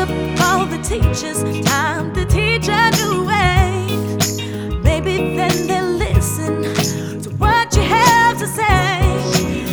up all the teachers. Time to teach a new way. Maybe then they'll listen to what you have to say.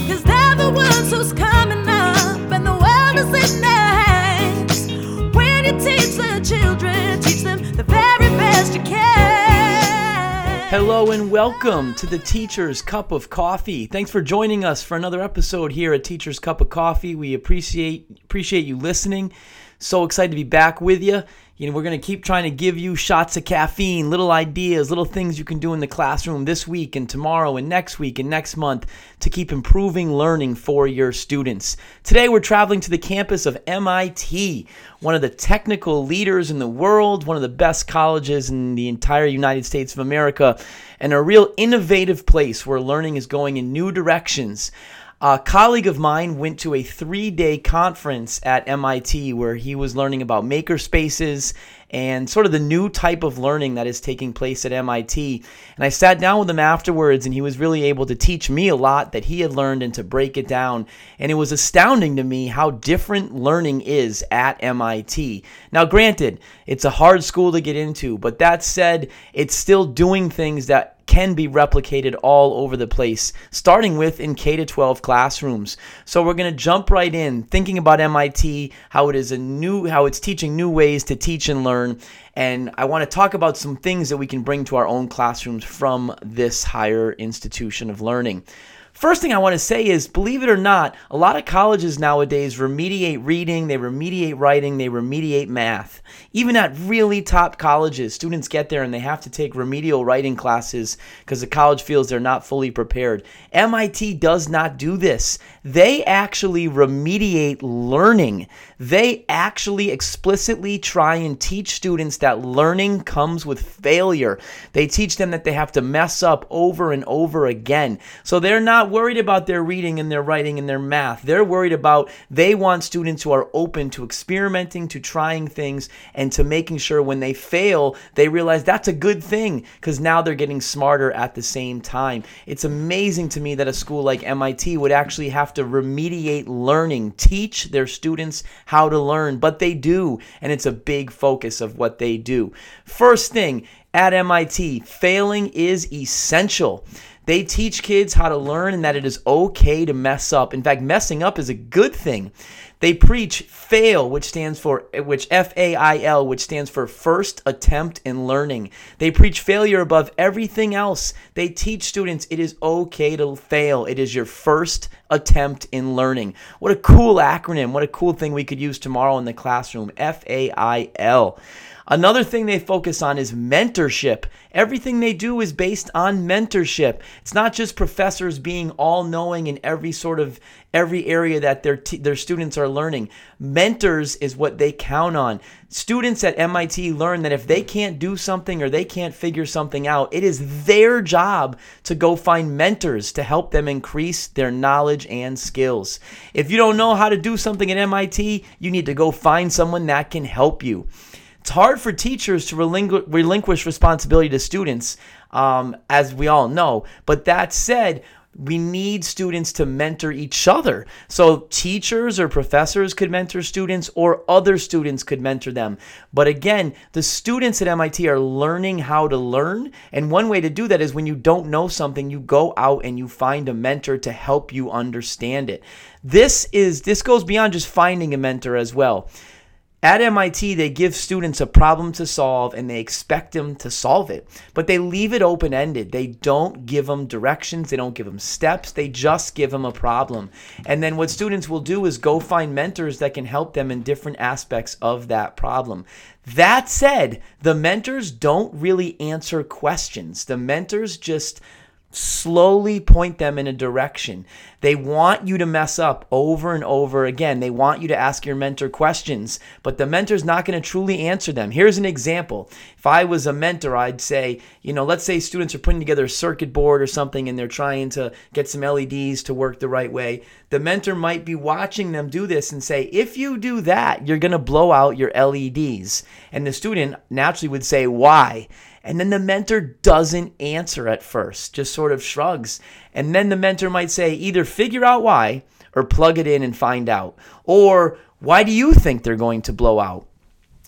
Cause they're the ones who's coming up, and the world is in their hands. When you teach the children, teach them the very best you can. Hello and welcome to the Teacher's Cup of Coffee. Thanks for joining us for another episode here at Teacher's Cup of Coffee. We appreciate appreciate you listening. So excited to be back with you. You know, we're going to keep trying to give you shots of caffeine, little ideas, little things you can do in the classroom this week and tomorrow and next week and next month to keep improving learning for your students. Today we're traveling to the campus of MIT, one of the technical leaders in the world, one of the best colleges in the entire United States of America, and a real innovative place where learning is going in new directions. A colleague of mine went to a three day conference at MIT where he was learning about maker spaces and sort of the new type of learning that is taking place at MIT. And I sat down with him afterwards, and he was really able to teach me a lot that he had learned and to break it down. And it was astounding to me how different learning is at MIT. Now, granted, it's a hard school to get into, but that said, it's still doing things that can be replicated all over the place, starting with in K 12 classrooms. So we're going to jump right in, thinking about MIT, how it is a new, how it's teaching new ways to teach and learn. And I want to talk about some things that we can bring to our own classrooms from this higher institution of learning. First thing I want to say is, believe it or not, a lot of colleges nowadays remediate reading, they remediate writing, they remediate math. Even at really top colleges, students get there and they have to take remedial writing classes because the college feels they're not fully prepared. MIT does not do this. They actually remediate learning. They actually explicitly try and teach students that learning comes with failure. They teach them that they have to mess up over and over again. So they're not worried about their reading and their writing and their math. They're worried about they want students who are open to experimenting, to trying things, and to making sure when they fail, they realize that's a good thing because now they're getting smarter at the same time. It's amazing to me that a school like MIT would actually have to remediate learning, teach their students how to learn, but they do, and it's a big focus of what they do. First thing, at MIT, failing is essential. They teach kids how to learn and that it is okay to mess up. In fact, messing up is a good thing. They preach FAIL, which stands for which F A I L, which stands for first attempt in learning. They preach failure above everything else. They teach students it is okay to fail. It is your first attempt in learning. What a cool acronym. What a cool thing we could use tomorrow in the classroom. F A I L. Another thing they focus on is mentorship. Everything they do is based on mentorship. It's not just professors being all knowing in every sort of every area that their t- their students are learning. Mentors is what they count on. Students at MIT learn that if they can't do something or they can't figure something out, it is their job to go find mentors to help them increase their knowledge and skills. If you don't know how to do something at MIT, you need to go find someone that can help you. It's hard for teachers to relinqu- relinquish responsibility to students, um, as we all know. But that said, we need students to mentor each other. So, teachers or professors could mentor students, or other students could mentor them. But again, the students at MIT are learning how to learn. And one way to do that is when you don't know something, you go out and you find a mentor to help you understand it. This is this goes beyond just finding a mentor as well. At MIT, they give students a problem to solve and they expect them to solve it, but they leave it open ended. They don't give them directions, they don't give them steps, they just give them a problem. And then what students will do is go find mentors that can help them in different aspects of that problem. That said, the mentors don't really answer questions, the mentors just slowly point them in a direction. They want you to mess up over and over again. They want you to ask your mentor questions, but the mentor's not going to truly answer them. Here's an example. If I was a mentor, I'd say, you know, let's say students are putting together a circuit board or something and they're trying to get some LEDs to work the right way. The mentor might be watching them do this and say, if you do that, you're going to blow out your LEDs. And the student naturally would say, why? And then the mentor doesn't answer at first, just sort of shrugs. And then the mentor might say, either figure out why or plug it in and find out. Or why do you think they're going to blow out?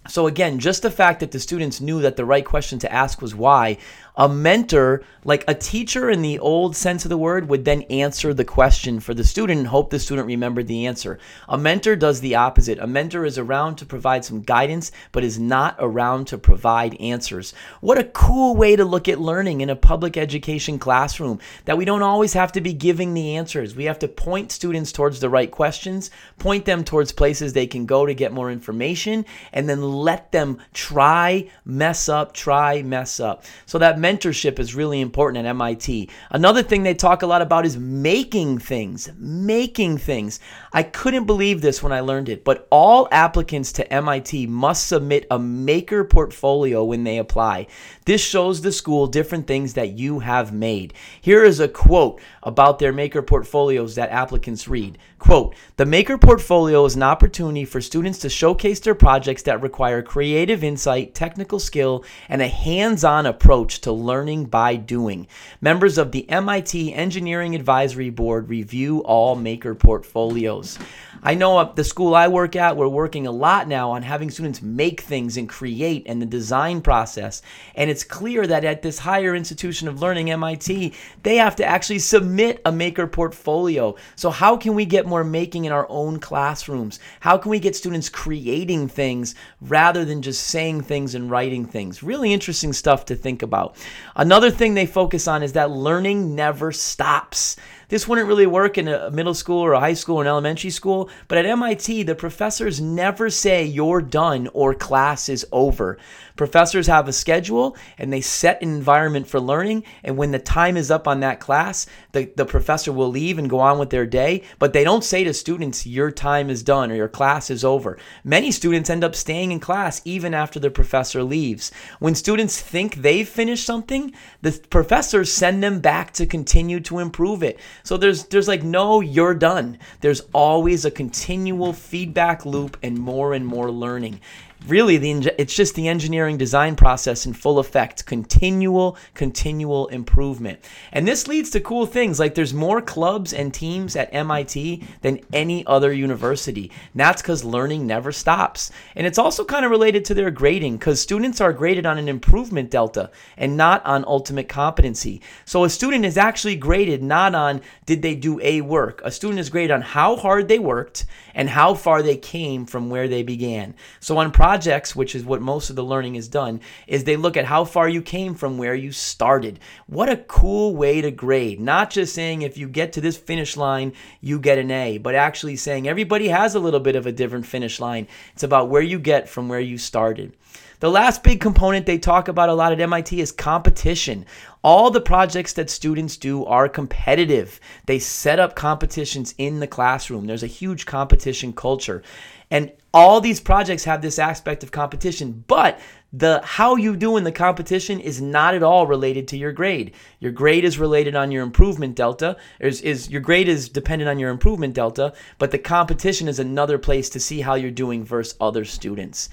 So, again, just the fact that the students knew that the right question to ask was why, a mentor, like a teacher in the old sense of the word, would then answer the question for the student and hope the student remembered the answer. A mentor does the opposite. A mentor is around to provide some guidance, but is not around to provide answers. What a cool way to look at learning in a public education classroom that we don't always have to be giving the answers. We have to point students towards the right questions, point them towards places they can go to get more information, and then let them try, mess up, try, mess up. So that mentorship is really important at MIT. Another thing they talk a lot about is making things. Making things. I couldn't believe this when I learned it, but all applicants to MIT must submit a maker portfolio when they apply. This shows the school different things that you have made. Here is a quote about their maker portfolios that applicants read. Quote, the maker portfolio is an opportunity for students to showcase their projects that require creative insight, technical skill, and a hands-on approach to learning by doing. Members of the MIT Engineering Advisory Board review all maker portfolios. I know at the school I work at, we're working a lot now on having students make things and create and the design process. And it's clear that at this higher institution of learning, MIT, they have to actually submit a maker portfolio. So, how can we get more making in our own classrooms? How can we get students creating things rather than just saying things and writing things? Really interesting stuff to think about. Another thing they focus on is that learning never stops. This wouldn't really work in a middle school or a high school or an elementary school, but at MIT, the professors never say you're done or class is over. Professors have a schedule and they set an environment for learning. And when the time is up on that class, the, the professor will leave and go on with their day. But they don't say to students, your time is done or your class is over. Many students end up staying in class even after the professor leaves. When students think they've finished something, the professors send them back to continue to improve it. So there's there's like no you're done. There's always a continual feedback loop and more and more learning really the it's just the engineering design process in full effect continual continual improvement. And this leads to cool things like there's more clubs and teams at MIT than any other university. And that's because learning never stops. And it's also kind of related to their grading because students are graded on an improvement delta and not on ultimate competency. So a student is actually graded not on did they do a work? A student is graded on how hard they worked and how far they came from where they began. So on projects, which is what most of the learning is done, is they look at how far you came from where you started. What a cool way to grade. Not just saying if you get to this finish line, you get an A, but actually saying everybody has a little bit of a different finish line. It's about where you get from where you started. The last big component they talk about a lot at MIT is competition. All the projects that students do are competitive. They set up competitions in the classroom. There's a huge competition culture. And all these projects have this aspect of competition, but the how you do in the competition is not at all related to your grade. Your grade is related on your improvement delta. Is, is your grade is dependent on your improvement delta, but the competition is another place to see how you're doing versus other students.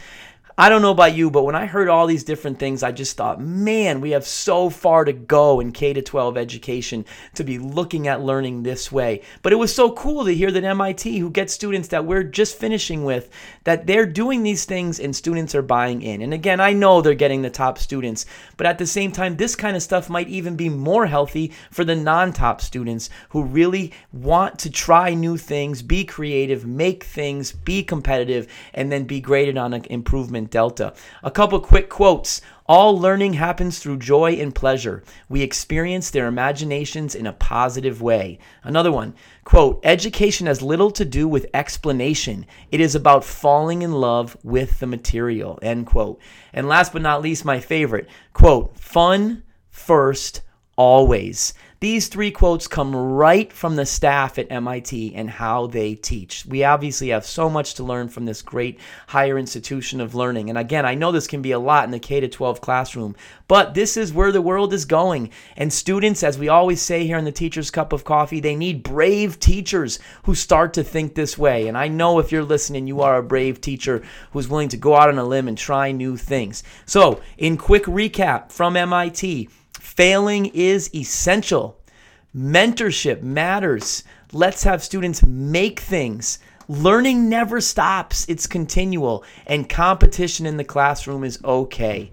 I don't know about you, but when I heard all these different things, I just thought, man, we have so far to go in K to 12 education to be looking at learning this way. But it was so cool to hear that MIT, who gets students that we're just finishing with, that they're doing these things and students are buying in. And again, I know they're getting the top students, but at the same time, this kind of stuff might even be more healthy for the non top students who really want to try new things, be creative, make things, be competitive, and then be graded on an improvement Delta. A couple quick quotes. All learning happens through joy and pleasure. We experience their imaginations in a positive way. Another one, quote, education has little to do with explanation. It is about falling in love with the material, end quote. And last but not least, my favorite, quote, fun first, always. These three quotes come right from the staff at MIT and how they teach. We obviously have so much to learn from this great higher institution of learning. And again, I know this can be a lot in the K 12 classroom, but this is where the world is going. And students, as we always say here in the Teacher's Cup of Coffee, they need brave teachers who start to think this way. And I know if you're listening, you are a brave teacher who's willing to go out on a limb and try new things. So, in quick recap from MIT, Failing is essential. Mentorship matters. Let's have students make things. Learning never stops, it's continual, and competition in the classroom is okay.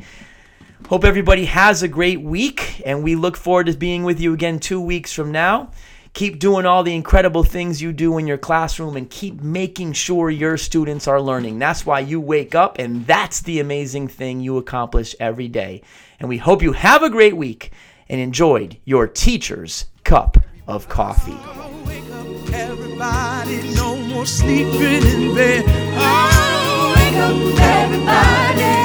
Hope everybody has a great week, and we look forward to being with you again two weeks from now. Keep doing all the incredible things you do in your classroom and keep making sure your students are learning. That's why you wake up, and that's the amazing thing you accomplish every day. And we hope you have a great week and enjoyed your teacher's cup of coffee. Everybody, no more sleeping in bed. Oh, wake up, everybody.